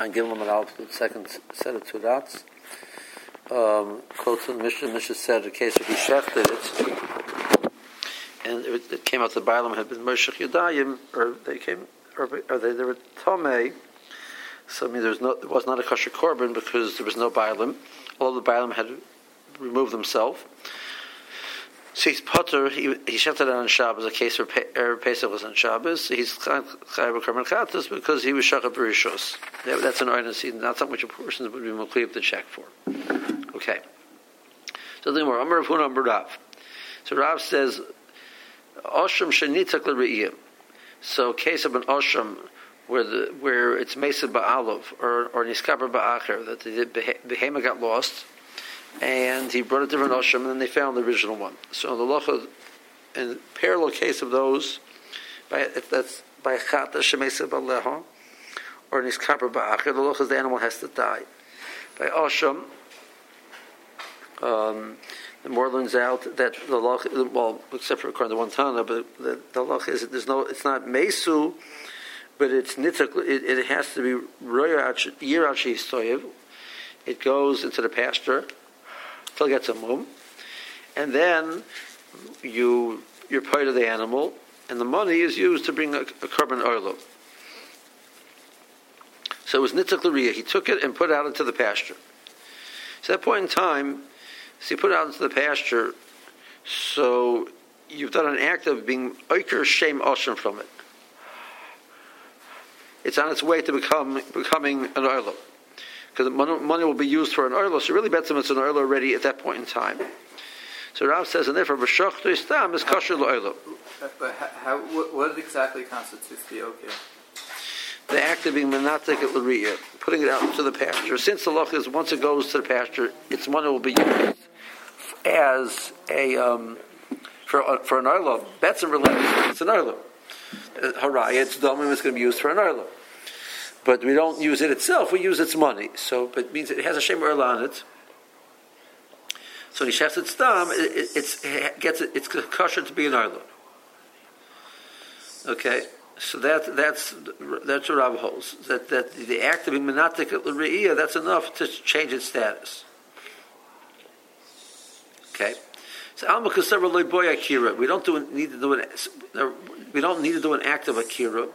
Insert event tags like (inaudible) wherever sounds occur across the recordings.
and give him an the second set of two dots. Um, quotes the Mishnah. Mishnah said the case of he shechted it, and it, it came out the Bailim had been Moshe Yadayim, or they came, or, or they, they were Tomei. So I mean, there was no, was not a kosher korban because there was no Bailim. All the Bailim had removed themselves. So he's potter. He he shefted on Shabbos. A case where Erev Pesach was on Shabbos. He's chayav chatas because he was shachar berishos. That, that's an ordinance, not something which a person would be mukliv to check for. Okay. So the more Amar of Huna Rav. So Rav says, Osham shenitzak l're'iyim. So case of an Osham where the where it's Mesa Ba'alav or or Niskaber Ba'acher that the behema got lost and he brought a different Osham, and then they found the original one. So the Locha, in parallel case of those, by, if that's by Chata Shemesa Baleha, or Niskaper Ba'acher, the Locha the animal has to die. By Osham, um, the more learns out that the loch, well, except for according to one Tana, but the, the loch is there's no, it's not mesu, but it's nitzak. It, it has to be royach yirach It goes into the pasture till gets a mum, and then you you're part of the animal, and the money is used to bring a, a carbon oil. So it was nitzak He took it and put it out into the pasture. So at that point in time, so you put it out into the pasture, so you've done an act of being oiker shame ocean from it. It's on its way to become becoming an oil because money will be used for an oil. So really, betzim it's an oil already at that point in time. So Rav says, and therefore, v'shochtu istam is kosher lo'olam. But how, what exactly constitutes the okay? The act of being menatek at l'riyah, putting it out into the pasture. Since the loch is once it goes to the pasture, its money will be used as a um, for uh, for an oil. A related. It's an oil. Uh, Haraya, it's domim. It's going to be used for an oil but we don't use it itself. We use its money. So, it means it has a shem on it. So he shefts its stam. It, gets it, it's kosher to be an arlo. Okay, so that that's that's what Rav holds. That that the act of being at that's enough to change its status. Okay. So. We don't do need to do an we don't need to do an act of akira.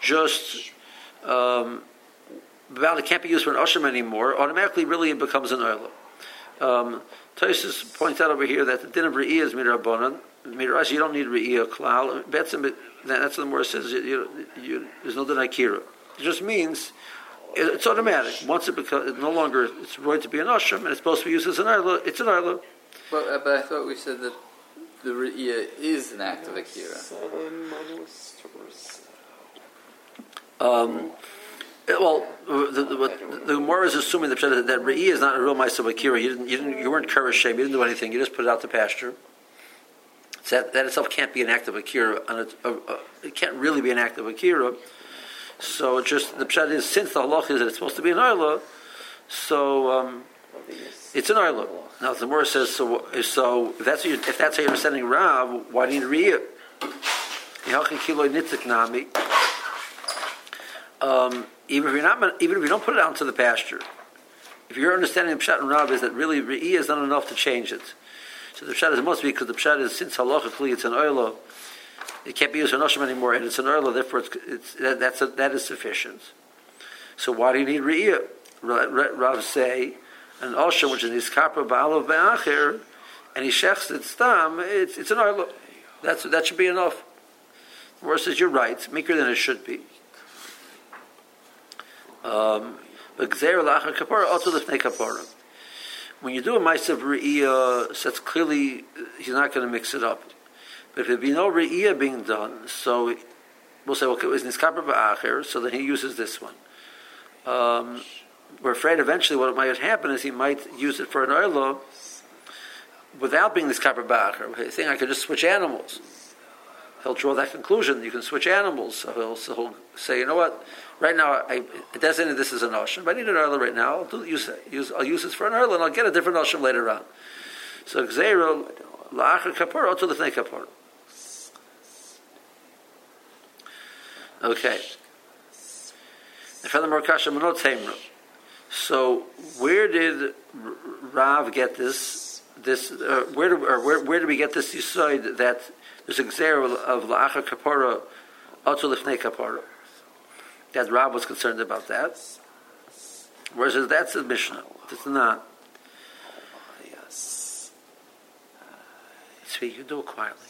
Just um, it can't be used for an usham anymore, automatically really it becomes an oil. Um, Tosis points out over here that the din of re'iyah is midrabanan. Midrash, you don't need re'iyah klal. That's what the more says. You, you, there's no din akira. It just means it's automatic. Once it becomes no longer it's right to be an usham and it's supposed to be used as an oil, it's an oil. But, uh, but I thought we said that the re'iyah is an act of akira. Um, well, the, Gemara is assuming the that that Re'i is not a real Maisa Akira. You didn't, you didn't, you weren't Shame. You didn't do anything. You just put it out to pasture. So that, that itself can't be an act of Akira. It, can't really be an act of Akira. So it just the pshat is since the halach is that it's supposed to be an oila, so um, it's an oila. Now the Gemara says so. So if that's you, if that's how you're sending Rav, why do you read it? Um, even if you're not, even if you don't put it out into the pasture, if your understanding of pshat and rav is that really re'iyah is not enough to change it, so the pshat is must be because the pshat is since halachically it's an oilo, it can't be used for noshim anymore, and it's an oilo, therefore it's, it's that, that's a, that is sufficient. So why do you need re'iyah? Rav say an oshim which is niskapra ba'alav be'acher, and he shechs it stam, it's, it's an oilo. That's that should be enough. Versus you're right, maker than it should be. Um, when you do a Maisav Re'iyah, so that's clearly he's not going to mix it up. But if there be no Re'iyah being done, so we'll say, okay, it was Niskaber Ba'acher, so then he uses this one. Um, we're afraid eventually what might happen is he might use it for an oilo without being Niskaber Ba'acher. He's saying I could just switch animals. He'll draw that conclusion. You can switch animals. So he'll, so he'll say, you know what? Right now, I designated this as an ocean, but I need an Erla right now. I'll, do, use, use, I'll use this for an Erla, and I'll get a different ocean later on. So, Gzeiro, La'achar Kapur, to the Fnei Kapur. Okay. So where did Rav get this? This uh, where, do, or where where do we get this decide that there's a gzera of la'achar kapara atul kapara? That Rav was concerned about that. Whereas that's the Mishnah. It's not. Yes. Speak, you do it quietly.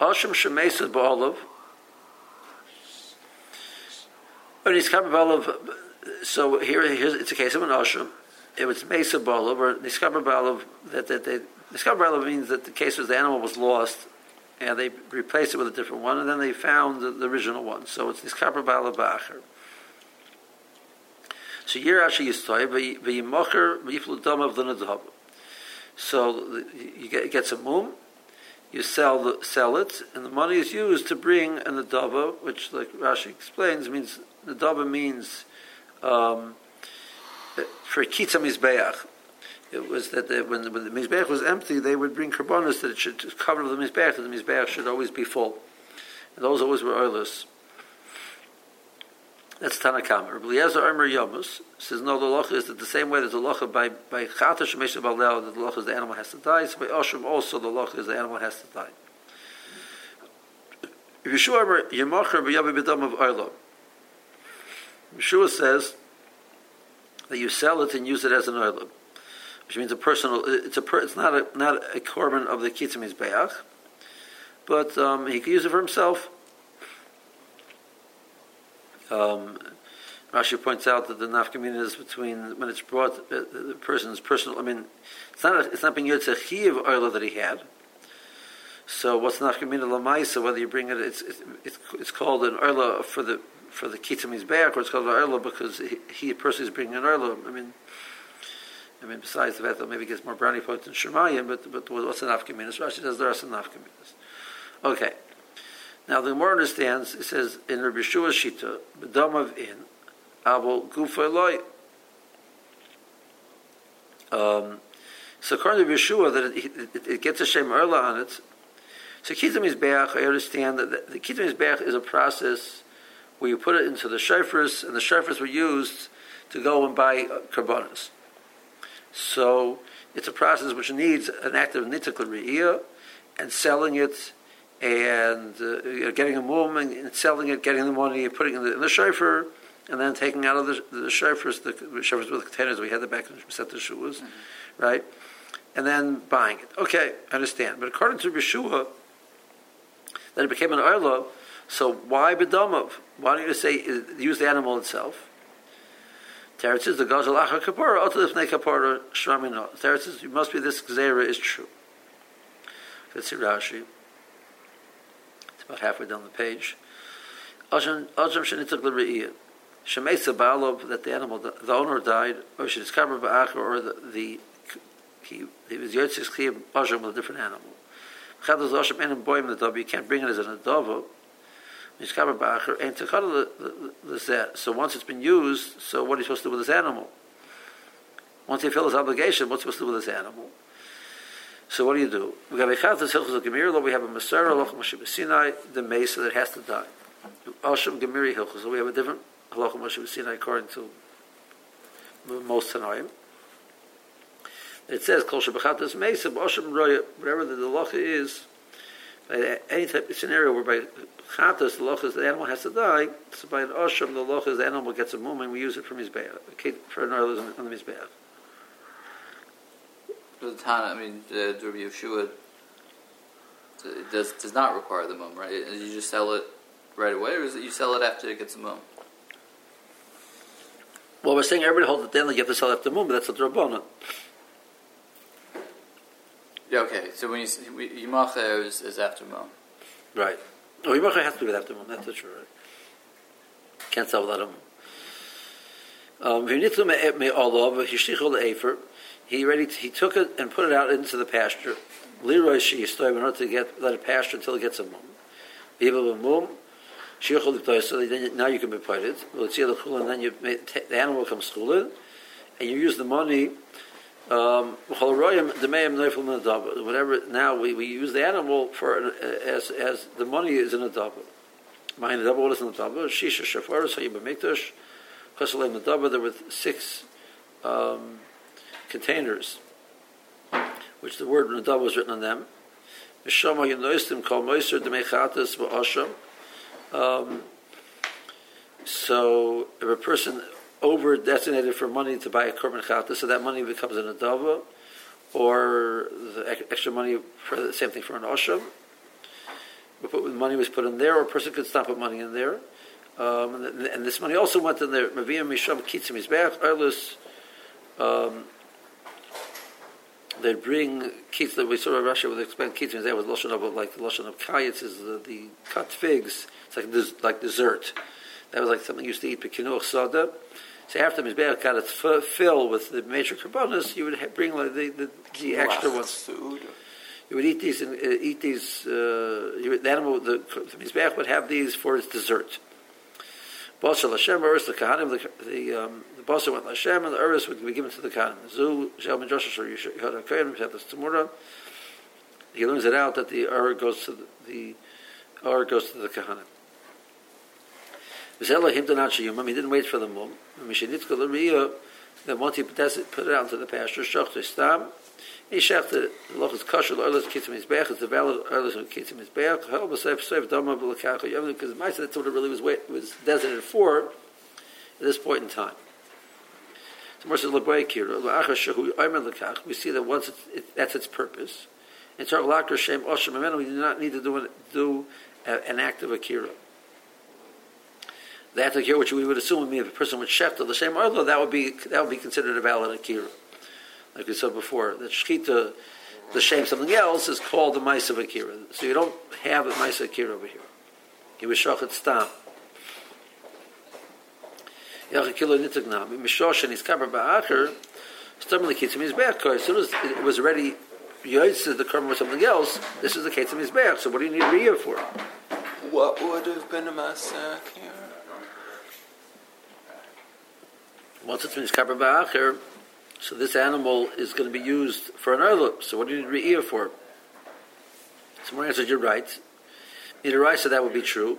Asham Shemesa Ba'olav. When he's coming Ba'olav, so here, it's a case of an Asham. It was Mesa Ba'olav, or Niskaber Ba'olav, that, that they, Niskaber Ba'olav means that the case was the animal was lost, and they replaced it with a different one, and then they found the, the original one. So it's Niskaber Ba'olav Ba'acher. So Yir Asher Yistoy, V'yimocher V'yiflu Dom of the Nadab. So you get, get some mum, you sell the, sell it, and the money is used to bring an adava, which, like Rashi explains, means adava means um, for kitza mizbeach. It was that when, when the mizbeach was empty, they would bring karbonos that it should cover the mizbeach, that the mizbeach should always be full. And those always were oilers. That's Tanakam. Rabbi Eliezer Omer Yomus says no. The locha is that the same way that the locha by by chata shemesha balneo that the locha is the animal has to die. So by oshim also the locha is the animal has to die. Yeshua of oilo. Yeshua says that you sell it and use it as an oilo, which means a personal. It's a it's not a not a korban of the kitzim beach, but um, he could use it for himself. Um, Rashi points out that the nafkamina is between when it's brought uh, the person's personal. I mean, it's not a, it's not being a chiv oil that he had. So what's nafkamina lamaisa? Whether you bring it, it's it's it's called an oila for the for the kitzim back, or it's called an oila because he, he personally is bringing an oila. I mean. I mean, besides the fact that maybe gets more brownie points than Shemayim, but but what's an nafkaminas? Rashi says there are some nafkaminas. Okay. Now the Gemara understands. It says in Rabbi Shua Shita, "B'damav in avol gufa loy." Um, so according to Yeshua, that it, it, it, gets a shem erla on it. So kitam mizbeach, I understand that the, the kitam mizbeach is a process where you put it into the shofars, and the shofars were used to go and buy uh. So it's a process which needs an active nitzak and selling it and uh, getting a mum and selling it, getting the money, and putting it in the, in the shofar, and then taking out of the, the shofars, the shofars with the containers we had the back in set the shoes, mm-hmm. right? And then buying it. Okay, I understand. But according to Yeshua, that it became an oilo, so why bedamov? Why don't you say use the animal itself? Teretz says the gazel acha kapara, otalifnei kapara shramino. Teretz says it must be this gzera is true. Let's see Rashi It's about halfway down the page. Ajam shenitzak l're'iyah. Shemesa ba'alov, that the animal, the, the owner died, or shenitzkaber ba'achar, or the, the he, he was yotzis chiyim ajam with a different animal. Chadaz asham enim boim dove, you can't bring it as an adavo. And techad the So once it's been used, so what are you supposed to do with this animal? Once he fulfills his obligation, what's supposed to do with this animal? So what do you do? We have a Chathas Hilchos Gemir, we have a Masara Loch Moshe Sinai, the Mesa that has to die. Asham Gemiri Hilchos, we have a different Halacha Moshe Sinai according to most Tanoim. It says Kol Shabachatas Mesa, Asham Roya, whatever the halacha is, any type of scenario where by Chatas the halacha is the animal has to die, so by an Asham the halacha is the animal gets a mum and we use it for Mizbeach, for an oil on the Mizbeach. The Tana, I mean, the Rabbi Yeshua does does not require the mum, right? You just sell it right away, or is it you sell it after it gets a mum? Well, we're saying everybody holds it then, you have to sell after mum, but that's a drabona. Yeah, okay. So when you Yimacha is, is after mum. Right. Oh, Yimacha has to be after mum, that's true, right? Can't sell without mum. Um, he ready to, he took it and put it out into the pasture. Leroy she in order to get let it pasture until it gets a mum. People a mum. So then now you can be put it. Well, it's and then you the animal comes chulin, and you use the money. Um, whatever. Now we, we use the animal for as as the money is in a double. Mine Nadaba, what is Nadaba? Shisha Shafaris, Hayim B'Mikdash, Chasalem Nadaba, there were six um, containers, which the word Nadaba was written on them. Mishama Yenoistim Kol Moiser Demechatas V'Asham. Um, so if a person over designated for money to buy a korban chata, so that money becomes an adava, or the extra money for the same thing for an osham. Money was put in there, or a person could stop put money in there. Um, and, and, this money also went in there. Maviyam misham kitzim mizbeach erlus. Um, they bring kitz that we saw in Rashi would expect kitz there was loshon of like the loshon of kayitz is the, the cut figs. It's like like dessert. That was like something you used to eat pekinuch soda. So after Mizbeach got its f- fill with the major carbonas, you would bring like the, the, the extra ones. You would eat these and uh, eat these. Uh, would, the animal, the, the Mizbeach would have these for its dessert. Basal Hashem, Uris, the Kahanim, the, the, um, the Basal went Hashem, and the Uris would be given to the Kahanim. Zu, Shel, Ben Joshua, Yehud HaKoyim, Shet Tzimura. He learns it out that the Ur goes to the, the Ur goes to the Kahanim. He didn't wait for the mum. Then once he put it out into the pasture, shachta stam. He shachta the loch is kosher. Oilers kitzim his beach. It's the valid oilers who kitzim his beach. Hel b'seif seif dama b'lekacha yom because my that's what it really was wait, was designated for at this point in time. So more says leboy kira la'achar shehu oimer lekach. We see that once it's, it, that's its purpose. In Tzar Lakar Shem Oshem we do not need to do, do an act of akira the Atakir, which we would assume would be if a person would shechta the same arlo, that would be that would be considered a valid akira. Like we said before, that shechita, the shame something else, is called the mice of akira. So you don't have a mice akira over here. He was shachat stam. Yachakilo nitagnam. Mishosh and his kabar ba'acher, suddenly kitzim his back. As soon as it was already yoytz the karma or something else, this is the of his back. So what do you need a riyah for? What would have been a masak here? Once it's finished kabar ba'acher, so this animal is going to be used for an oilup. So what do you need re'ir for? Someone answers, you're right. Either right, so that would be true.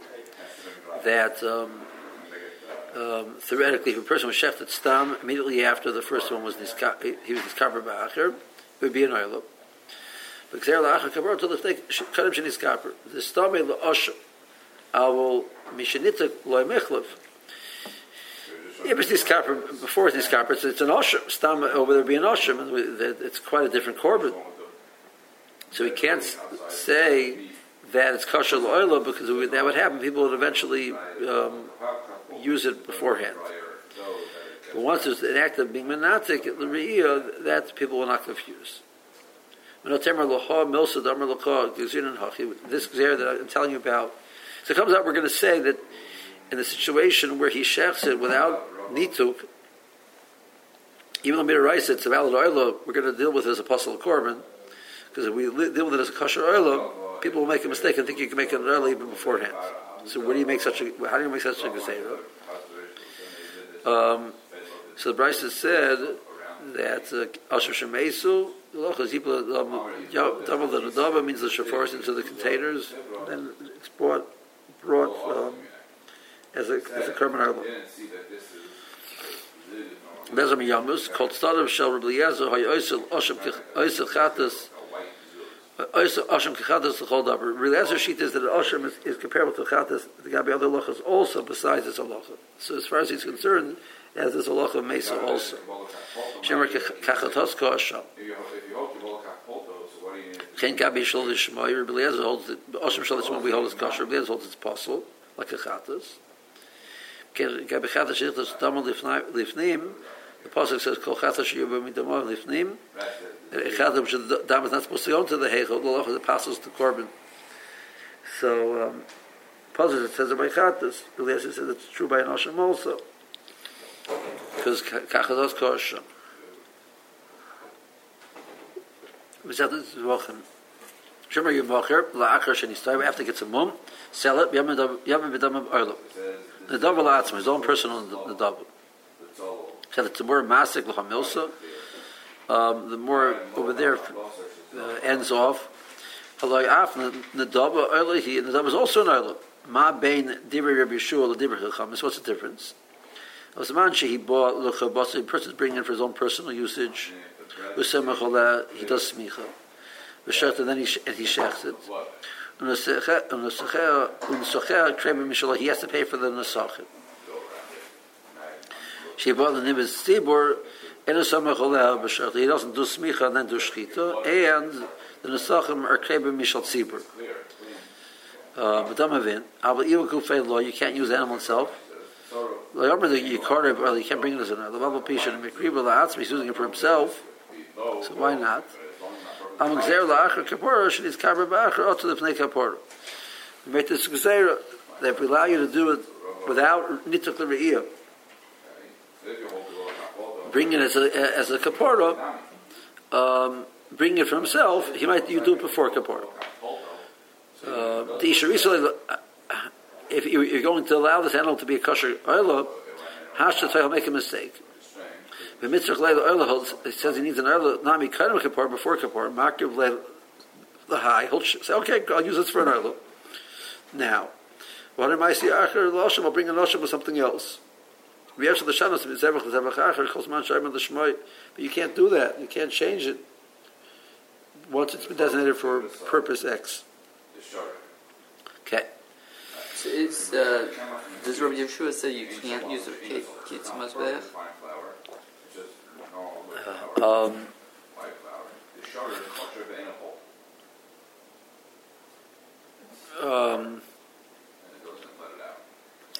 That um, um, theoretically, if a person was shechted stam immediately after the first one was niska, he was niskaper ba'acher, it would be an oilup. But the. The stam la'osh awol mishenitek loy mechlav. Yeah, but this copper before this copper, it's, it's an oshim. Stam over there be an oshim, and it's quite a different korban. So we can't say that it's kosher lo'oila because that would happen. People would eventually um, use it beforehand. But once there's an act of being menatik, that people will not confuse. This gzer that I'm telling you about. So it comes out, we're going to say that in the situation where he shechs it without nituk, even though Miraisa, it's a valid oilo, we're going to deal with it as a puzzle of korban, because if we deal with it as a kosher oilo, people will make a mistake and think you can make it early even beforehand. So where do you make such a, how do you make such a geseda? Um, so the Braisa said that uh, Asher Shemesu, double the Nadava means the shafars into the containers, then it's brought, brought um, as a, as a korban arlo. Bezam Yamus, called Stadav Shel Rabbi Eliezer, Hay Oisel Oshem Oisel Chatas, Oisel Oshem Kechatas L'chol Daber. Rabbi Eliezer's sheet is that Oshem is, is comparable to Chatas, the Gabi other halachas also besides this halacha. So as far as he's concerned, has this halacha Mesa also. Shemer Kachatos Kosham. Chen Gabi Shal Lishmoy, Rabbi Eliezer holds Oshem Shal Lishmoy we hold as kosher, Rabbi Eliezer holds it's possible, like a Chatas. Gabi Chatas Shichtas Damal Lifnim, the pasuk says kol chata sheyuba midamav lifnim. Echadam shadam is not supposed to go into the heichel. The law passes to korban. So um, pasuk it says by chatas. Eliezer says it's true by Anoshim also because kachados kosham. We said this is wochen. Shomer Yavacher, la'achar shenistay, we have to get some mum, sell it, yamim b'damim oilam. The double atzma, his own personal the double said the more masik l'chamilsa, um, the more over there uh, ends off. Halay af he nedaba is also an oila. Ma bein divrei Rabbi Yeshua l'divrei Chachamis. What's the difference? Osman she he bought lechabas. The person's bringing in for his own personal usage. Usemach. He does smicha. V'shechta then he and he shechs it. Unesocher kreba mishalah. He has to pay for the nesachim. She bought the nibis tzibur. And usemach olah b'shechta. He doesn't do smicha and then do shchita. And the nesachim are kreba mishal tzibur. Uh, but Damavin, Abel Iwa Kufay law, you can't use the animal itself. The Yomer you carve, well, you can't bring it as another. The Bible Pisha and Mikriba La'atzmi, he's using it for himself. So why not? Kapora, should he's Kabra Ba'achar, or to the Pnei Kapora. We make this Gzer, that allow you to do it without Nituk L'Re'iyah. Bring it as a, as a um, bring it for himself, he might, you do it before Kapora. Uh, if you- you're going to allow this animal to be a kosher oila, Hashem will make a mistake. The mitzvah leil oila holds, it says he needs an oila, nami kadim kippur before kippur, makiv leil the high. He'll say, okay, I'll use this for an oila. Now, what am I see acher l'oshem? I'll bring an oshem with something else. We have the shanos of the zevach zevach acher chosman shayim the shmoy, but you can't do that. You can't change it once it's been designated for purpose X. Okay. So it's, uh, does Rabbi Yeshua say you can't use a kitz mazbech? Um, um,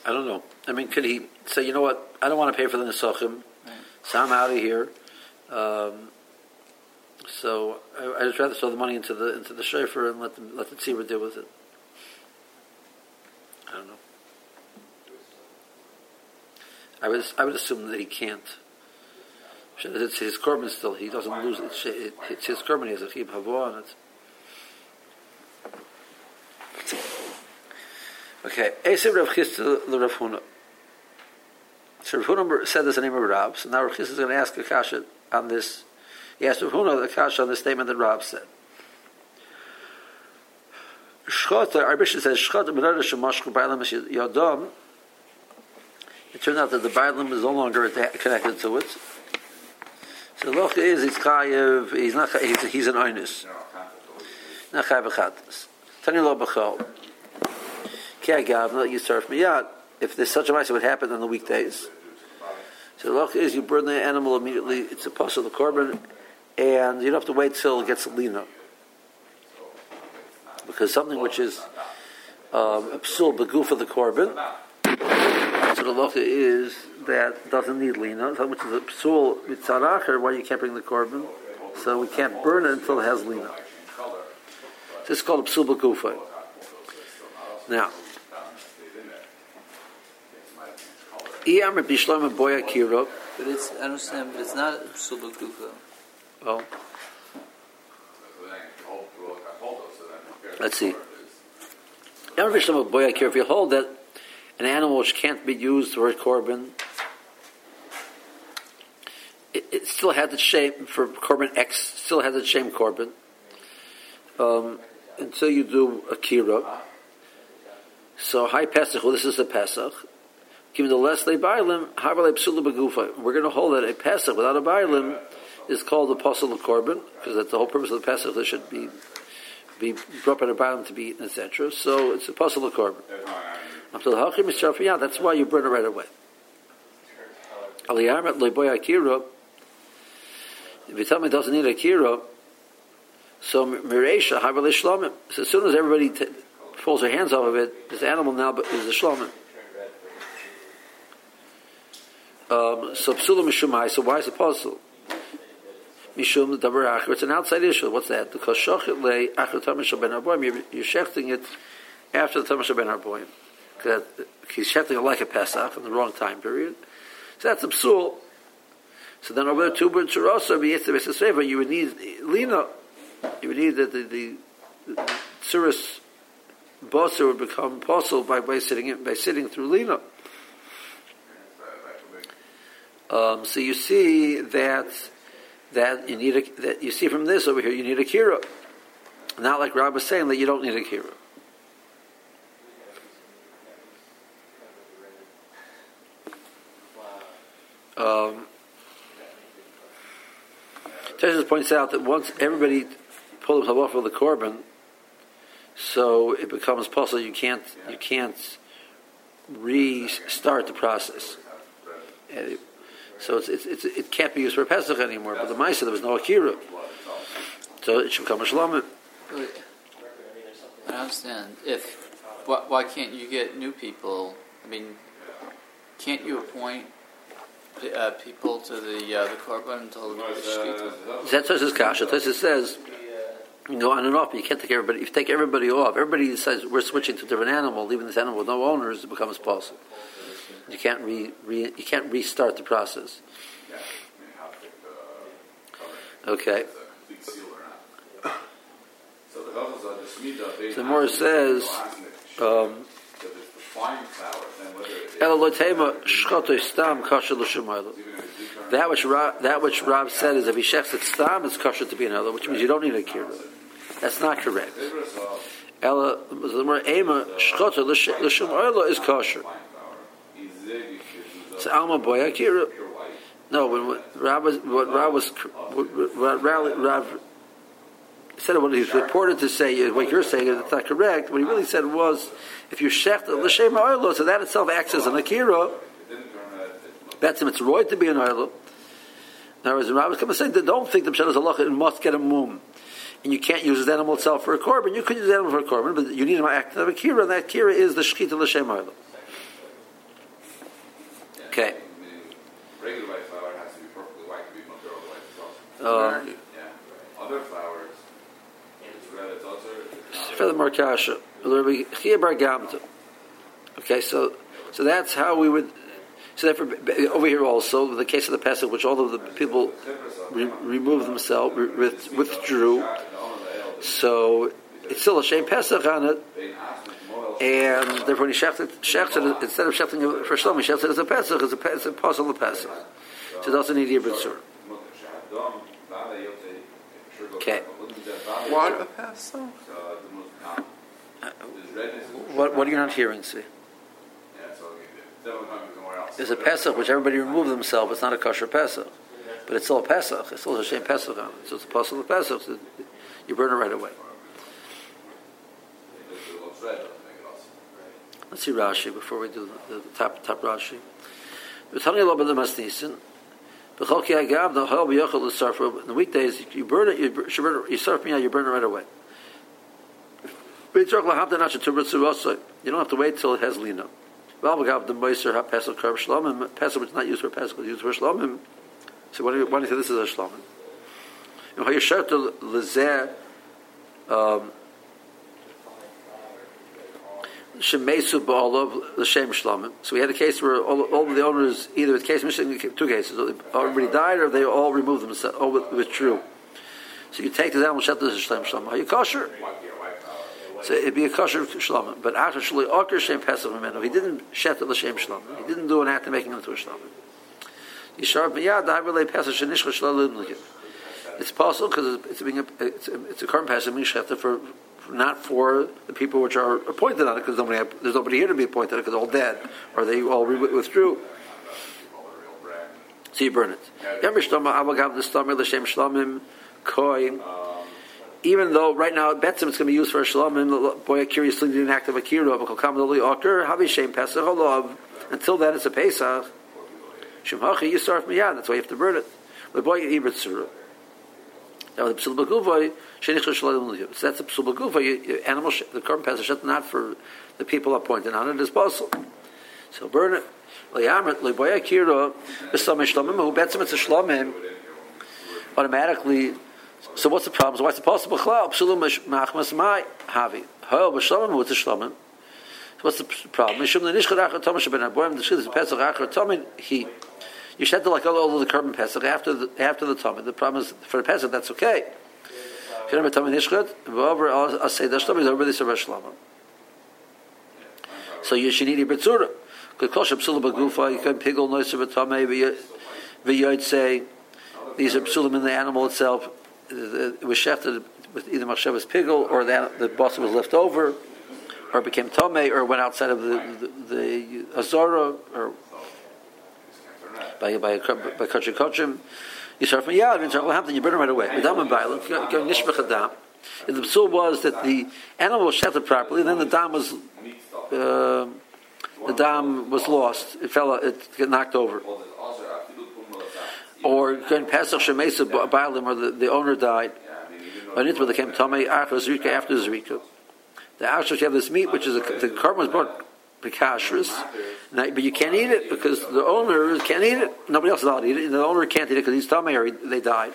I don't know. I mean, could he say, you know what? I don't want to pay for the nesachim, so I'm out of here. Um, so I, I just rather throw the money into the into the shofar and let them let the tzibur deal with it. I don't know. I would I would assume that he can't. It's his korban still. He doesn't lose it. It- It's his korban. He has a chib havo on it. Okay. Esav Rav Chisda the Rav Huna. So Rav Huna said this in the name of Rab. So now Rav Chisda is going to ask a kasha on this. He asked Rav Huna the kasha on the statement that Rab said. Shchota, our bishop says, Shchota b'nada shemashchu b'alam yodam. It turned out that the Bailam is no longer connected to it. So the Loch is, he's chayiv, he's not, he's, he's an oinus. Not chayiv b'chatas. Tani lo b'chol. Ki agav, not you serve me out. If there's such a mice, it would happen on the weekdays. So the Loch is, you burn the animal immediately, it's a puzzle of the korban, and you don't have to wait till it gets lino. Because something which is um, a psul beguf of the korban, so the locha is that doesn't need lina, which is a psul mitzaracher, why you can't bring the korban. So we can't burn it until it has lina. This is called a psul begufa. Now, Iyam Rabbi Shlomo Boya Kiro. But it's, I understand, but it's not Psul Kufa. Well, oh. let's see. Iyam Rabbi Shlomo Boya Kiro. If you hold that an animal which can't be used for a korban, it, it still has its shame for korban X. Still has its shame korban. Um, until you do a kira. So high Pesach. Well, this is a Pesach. Give me the less they bailim. Havalei psula begufa. We're going to hold that a Pesach without a bailim is called the apostle of korban because that's the whole purpose of the Pesach. There should be be brought by the bailim to be eaten, etc. So it's apostle of the yeah, That's why you burn it right away. Aliyamet loiboy akira. If you tell me it doesn't need akira, so miresha havalei shlomim. So as soon as everybody t- pulls their hands off of it, this animal now is a shlomim. Um, so psula mishumai. So why is it possible? Mishum davar. It's an outside issue. What's that? Because shochet le acher tamish ben arboim. You're, shechting it after the tamish ben arboim. He's shechting it like a pesach in the wrong time period. So that's a psul. So then over two birds are also be yitzvah You would need lina. You would need that the the, the would become possible by, by sitting in, by sitting through lina. Um, so you see that that you need a, that you see from this over here you need a kira, not like Rob was saying that you don't need a kira. Points out that once everybody pulled himself off of the korban, so it becomes possible you can't you can't restart the process. It- so it's, it's, it's, it can't be used for Pesach anymore. But the Maisa there was no akira, so it should become a. I understand. If why, why can't you get new people? I mean, can't you appoint uh, people to the uh, the korban until the shkita? That's what says kasha. Tesis says you can go on and off, but you can't take everybody. If you take everybody off, everybody decides we're switching to a different animal, leaving this animal with no owners, it becomes possible. You can't re, re you can't restart the process. Okay. So the more says, Um, Elotema shchoto stam kasha l'shemayla. That which Ra- that which Rob said is if he shechs it stam, it's kosher to be an another, which means you don't need a kira. That's not correct. Ella ema shchoto l'shemayla is kosher. It's alma boy akira. No, when what Rob was what Rob was what Rob, Rob said what he's reported to say, is what you're saying is it's not correct. What he really said was, if you shecht l'shem ha'oilo, so that itself acts as an akira. That's him. It's roy to be an oilo. Other words, Rabbi was coming saying that don't think the pshat is a and must get a mum. And you can't use the animal itself for a korban. You could use the animal for a korban, but you need an act of a kira, and that kira is the shechita l'shem ha'oilo. Okay. Regular white flour has to be perfectly white to be mutter, otherwise it's Uh. Yeah. Other flours, it's red, it's also. it's not- Furthermore, kasha. Okay, so so that's how we would. So therefore, over here also, the case of the Pesach, which all of the people re- removed themselves, re- withdrew. So it's still a shame Pesach on it, and therefore when he shechts it instead of shechting for Shlomo, he shechts it as a Pesach, as a, pe- it's a puzzle of Pesach. So it doesn't need Sur. Okay. Pesach? What, what are you not hearing, see? There's a Pesach which everybody removed themselves. It's not a kosher Pesach, but it's still a Pesach. It's still a shame Pesach on it. So it's a puzzle of Pesach. So you burn it right away. Let's see Rashi before we do the, the top top Rashi. We're talking a little bit of. In the weekdays, you burn it. You bur- you burn it. You surf me out. You burn it right away. You don't have to wait till it has lina. The pesach which is not used for pesach, used for shlomim. So why do you, say this is a shlomim? Um, Shemesu ba'olav l'shem shlamim. So we had a case where all, all of the owners, either the case, two cases, everybody died or they all removed themselves, all withdrew. So you take the animal shet to shlem shlamim. Are you kosher? So it'd be a kosher shlamim. But after shaloi okr shem pesach memenu, he didn't shet l'shem shlamim. He didn't do an act of making it into a shlamim. Yishar b'yad ha'avrei pesach shenishcha shlamim l'gim. It's possible because it's, it's, being a, it's, a, it's a current pesach being shechter for not for the people which are appointed on it, because nobody there's nobody here to be appointed because they're all dead, or they all re- withdrew. So you burn it. Yom Shtoma Avagav the Stomach L'Shem Shlomim Koi. Um, Even though right now at Betzim it's going to be used for a Shlomim, boy, curiously did an act of Akira, but Kokam Lili Oker, Havi Shem Pesach Olav. Until then it's a Pesach. Shem Hachi Yisarf Miyad, that's why you have to burn it. The boy Ibrit Surah. Now the psul baguvay shenich shalalim. So that's a psul baguvay animal. The korban is not for the people appointed on possible. So burn it. Liyamet liboya kira b'sam shlamim who betzim it's a shlamim. Automatically. So what's the problem? So why is it possible? Chlal psulum machmas mai havi. What's a what's the problem? Mishum the nishchad achar tomash ben aboyim the pesach achar tomin he. You have to like all the korban pesach after the after the tummy. The problem is for the pesach that's okay. If you have tummy nishchad, over I'll say that's tummy is over this shlama. So you should eat a betzura. Because kol shapsulim bagufa, you can piggle noise of a tummy. V'yoid say these are psulim in the animal itself. It was shefted with either machshavas piggle or the the boss was left over. Or became tome, or went outside of the the, the azora, or by by by kachim kachim. You start from yeah, what happened? You burn it right away. Adam and Bailam, go nishbach adam. And the psul was that the animal was shafted properly, then the dam was uh, the dam was lost. It fell. It got knocked over. Or going Pesach Shemesa Bailim, or the, owner died. When it became Tomei after Zrika after Zrika. The Ashur you have this meat, which is a, the carbon was brought precashris, but you can't eat it because the owner can't eat it. Nobody else is allowed to eat it, the owner can't eat it because he's tummy or he, they died.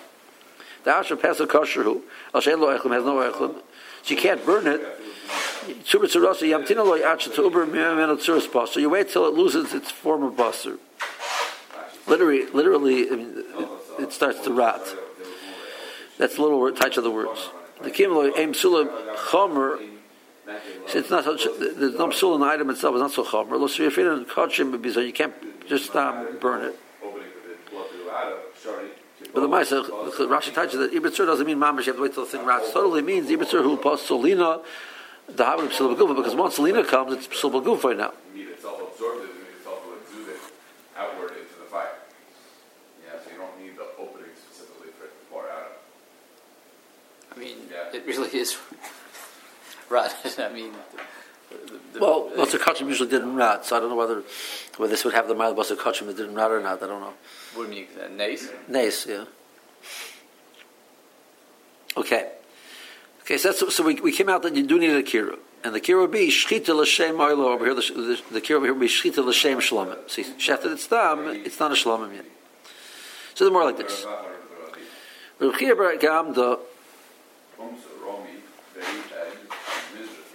The Ashur Pesach kosher who Al Lo has no Echlim, so you can't burn it. So you wait till it loses its form of basar. Literally, literally, I mean, it, it, starts to rot. That's a little touch of the words. The kimlo aim sula chomer. It's not such. the, no psul in the item itself. is not so chomer. Lo sriyafin and kachim so you can't just um, burn it. But the Maisa, Rashi touches that Ibitzur doesn't mean mamash. You have to wait till the thing rots. Totally means Ibitzur who posts solina the Havim Psil Bagufa, because once Selina comes, it's Psil Bagufa now. Meat itself absorbed it, and itself will exude it outward into the fire. Yeah, so you don't need the opening specifically for it to pour out. I mean, yeah. it really is rotted. (laughs) I mean, the, the, well, Basar Kachim usually didn't rot, so I don't know whether whether this would have the mild Basar Kachim that didn't rot or not. I don't know. What do you mean, uh, nace? Nace, yeah. Okay. Okay, so, that's, so we, we came out that you do need a kira. And the kira would be shchita l'shem oilo over here. The, the, the kira over here would be shchita l'shem shlomim. See, shafted it's tam, it's not a shlomim yet. So they're more like this. Rav Chiya bar Gamda, Domer Nizrka ben Piach Abor, Rav Amr, going to show you Bailim Tmei Mesim, Minitchim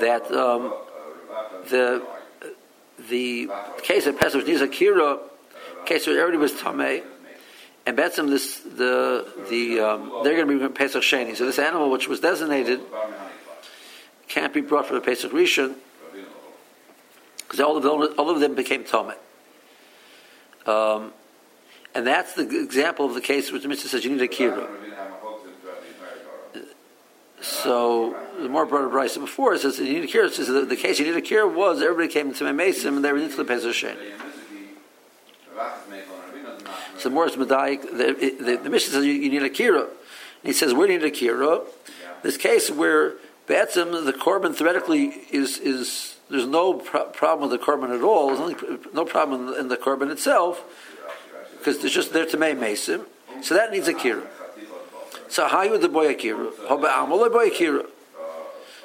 That um, the the case of Pesach Nizakira, Okay, so everybody was tamei, and Betzim this the the um, they're going to be Pesach Sheni. So this animal, which was designated, can't be brought for the Pesach Rishon because all of them all of them became tamei. Um, and that's the example of the case which the Mitzvah says you need a kira. So the more broader Braisa before it says you need a kira. Says the, the case you need a kira was everybody came to Mesim and they were into the Pesach. So more is Madaik. The, the, the mission says you, you, need a kira. And he says, we need a kira. This case where Batsim, the korban theoretically is, is there's no pro- problem with the korban at all. There's only, no problem in the, in the korban itself because it's just there to make mason. So that needs a kira. So how you the boy akira? Boy akira.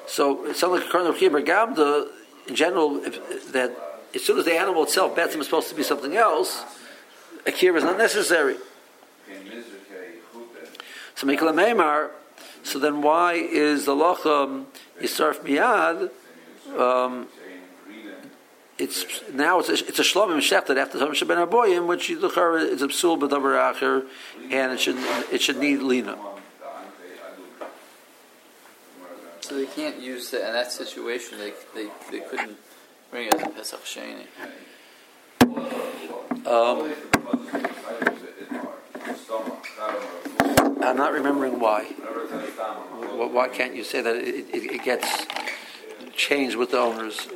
So it sounds like a of kibur gamda in general if, that as soon as the animal itself, Betzim is supposed to be something else, Akira is not necessary. So Mikla Meimar, so then why is the Lacham Yisarf Miyad? Um, it's now it's a, it's a shlomim shechted after Tom Sheben Aboyim, which you look is a psul b'davar acher, and it should it should need lina. So they can't use that in that situation. They they, they couldn't bring it as a Pesach Sheni. Um, I'm not remembering why. Why can't you say that it, it, it gets changed with the owners?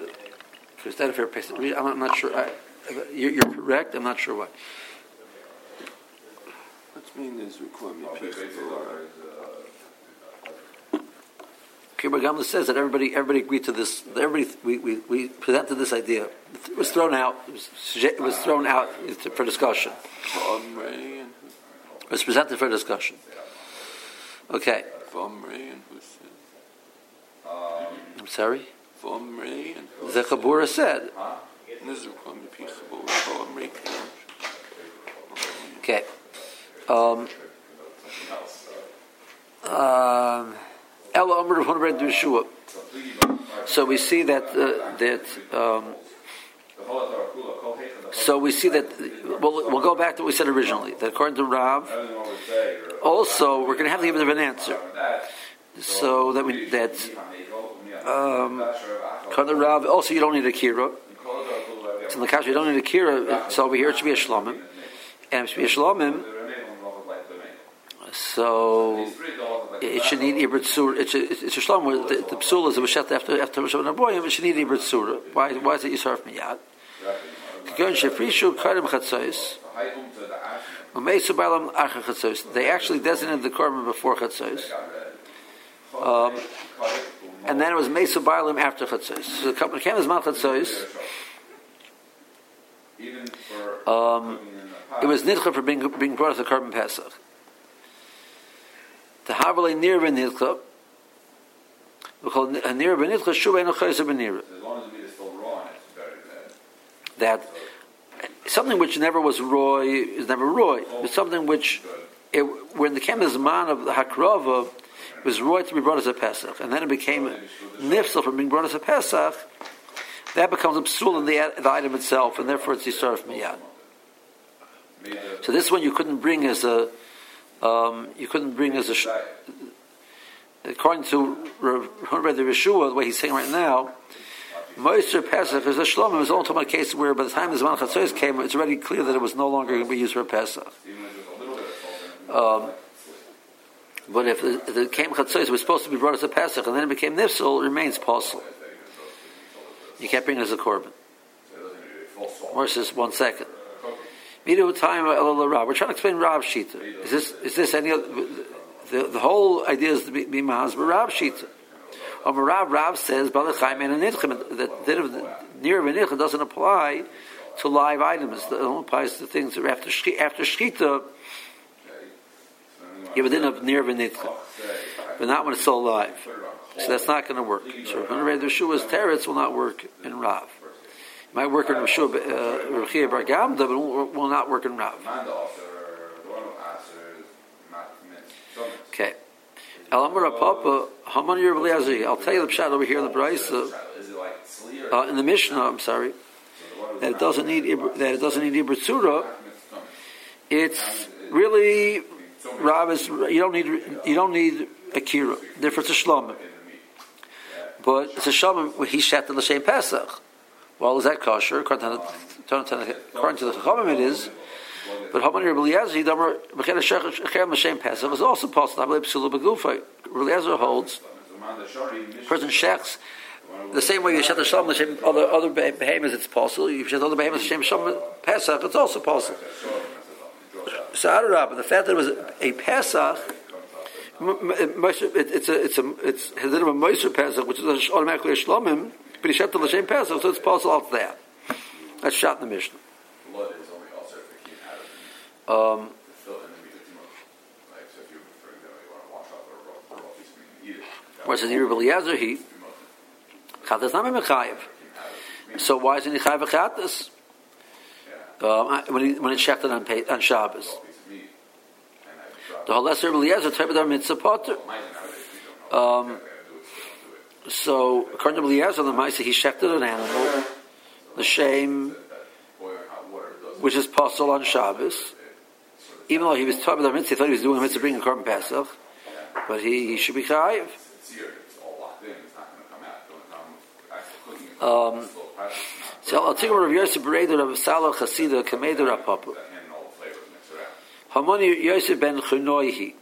Because that a fair Pesach. I'm not sure. I, you're, you're correct. I'm not sure why. What's mean is requirement uh, Kibbur Gamla says that everybody everybody agreed to this. Everybody we, we, we presented this idea. It was thrown out. It was, it was thrown out for discussion. It was presented for discussion. Okay. I'm sorry. The Chabura said. Okay. Um, um, so we see that uh, that um, so we see that we'll, we'll go back to what we said originally that according to Rav, also we're going to have to give them an answer. So that we that um, also you don't need a kira. So in the case you don't need a kira. So over here it should be a shlomim, and it should be a shlomim. So it should need Ibrit Surah. It's a, it's a shlom where the, the psul is a Mashet after after Rosh Hashanah It should need Ibrit Surah. Why why is it Yisarf Miyad? They actually designated the korban before Chatzos. Um, and then it was Mesu Balam after Chatzos. So the came as Mal Chatzos. Um, cooking in the pot. It was nidcha for being, being brought as a korban pesach. The havale nir ben nidcha. We call nir ben nidcha shuv eno chayzer ben nir. As long as the meat is still raw and it's better than That something which never was roy is never roy. It's something which, it, when the came the man of the hakrava, it was roy to be brought as a pesach, and then it became nifsel from being brought as a pesach. That becomes a psul in the, the item itself, and therefore it's yisarf miyad. So this one you couldn't bring as a, um, you couldn't bring as a, according to Rabbi Yeshua, the way he's saying right now, Moister Pesach is a shlom. It was only talking about a case where by the time the Zman Chatzos came, it's already clear that it was no longer going to be used for Pesach. Um, but if the, if came Chatzos, was supposed to be brought as a Pesach, and then it became Nifsal, it remains possible. You can't bring it as a korban. Says one second. Uh, Rab. We're trying to explain Rab Shita. Is this is this any other, the the whole idea is to be, be but Rab Shita. Or Rab Rab says Balachayim and Nidchim that that of near Nidchim doesn't apply to live items. It only applies to things that are after shchi- Shchita. Yeah, but then of near Nidchim, but not when it's still alive. So that's not going to work. So Red Rishua's teretz will not work in Rav. It might work in Rishua uh, Bar Gamda, but will not work in Rav. Manda also, the one who answers, not mince. Some Okay. Papa, Haman Yer I'll tell you the pshat over here in the Braisa, uh, in the Mishnah. I'm sorry, that it doesn't need that it doesn't need Ibratzura. It's really Rav is you don't need you don't need Akira. Difference is Shlomim. But it's a Shlomim he shat the L'Shem Pesach. Well, is that kosher? According to the, Chachamim, it is. But Haman Rebbe Eliezer, Damer Bechel Shechem L'Shem Pesach is also possible. I believe Psula Begufa. Eliezer holds person shechs the same way you shet the shalom l'shem other other beh- behemoths it's possible. You shet other behemoths shalom Pesach it's also possible. So Adarab, the fact that it was a Pesach, m- m- it- Moshe- it's a it's a it's has a Moshe Pesach, which is automatically a shlomim, but he shet the l'shem Pesach, so it's possible off that. That's shot in the Mishnah. blood is only also if it came out of the meat. Um, Fill in the meat that you want. Like, so if you, for example, you want to wash off a raw, raw piece of meat and eat it. whereas in Rebbe Eliezer he chatas not mechayev. So why isn't he chayev a chatas? Um, when he when it's shechted on on Shabbos. Piece of meat. And I drop The Rebbe Eliezer Tebedar mitzvah potter. mine nowadays, you don't know. Um, so according to Eliezer, the Maisa he shechted an animal, the shame Boiling hot water does which is possible on Shabbos. Even though he was Tebedar mitzvah, he thought he was doing a mitzvah bringing a korban Pesach, but he, he should be chayiv. it's here, it's all locked in, it's not going to come out. The only problem with actual cooking is Um, So I'll take Rav Yosef Bereder of Salah Chasida Kameder out. Hamani Yosef ben Chunoihi.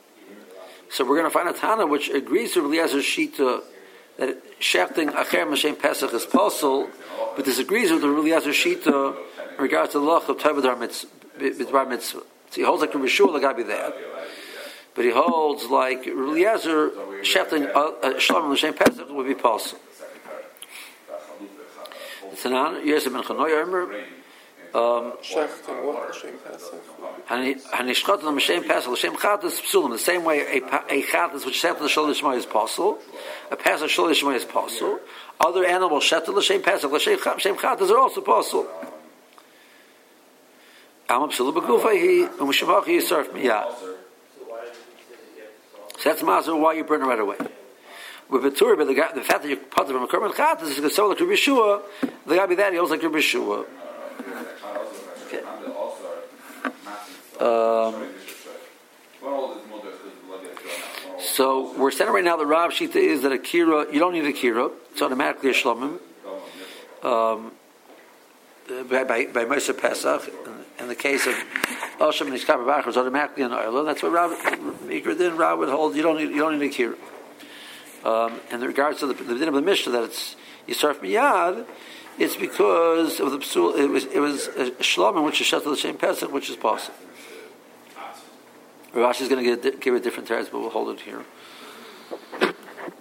So we're going to find a Tana which agrees with Eliezer's Shita that shechting Acher Mashem Pesach is possible, but disagrees with the Eliezer Shita in regards to the Lach of Tevadar Mitzvah. Mitzvah. So he holds like Rabbi Shua Lagabi there. But he holds like Eliezer shechting uh, uh, Shalom Mashem Pesach would be possible. Tanan Yosef ben Chunoihi, remember? Um, Shechting what? L'Shem Pesach? Hanishchat and Mashem Pesach, L'Shem Chatas Psulim. The same way a, pa- a Chatas which set to the Shol Yishmai is possible, a Pesach Shol Yishmai is possible. Other animals set to L'Shem Pesach, L'Shem Cha- L'Shem Chatas are also possible. Am Psulim B'Gufa he Umshemach Yisarf Miyah. So that's Mazel why you burn it right away. With a Torah, but the, guy- the fact that you put it from a Korban Chatas is sound like Rabbi Shua. The guy be that he holds like Rabbi Shua. Okay. Um, So we're saying right now the Rav Shita is that Akira, you don't need Akira, it's automatically a Shlomim. Um, by, by, by Moshe Pesach, in the case of Osham and Iskapa Bachar is automatically an oil. That's what Rab, Mikra Din Rab would hold. You don't need, you don't need a kira. Um, in regards to the, the din of the Mishnah that it's Yisarf Miyad, it's because of the psul. It was it was a shlomim which is shut to the same pesach, which is possible. Rashi is going to give a different teretz, but we'll hold it here.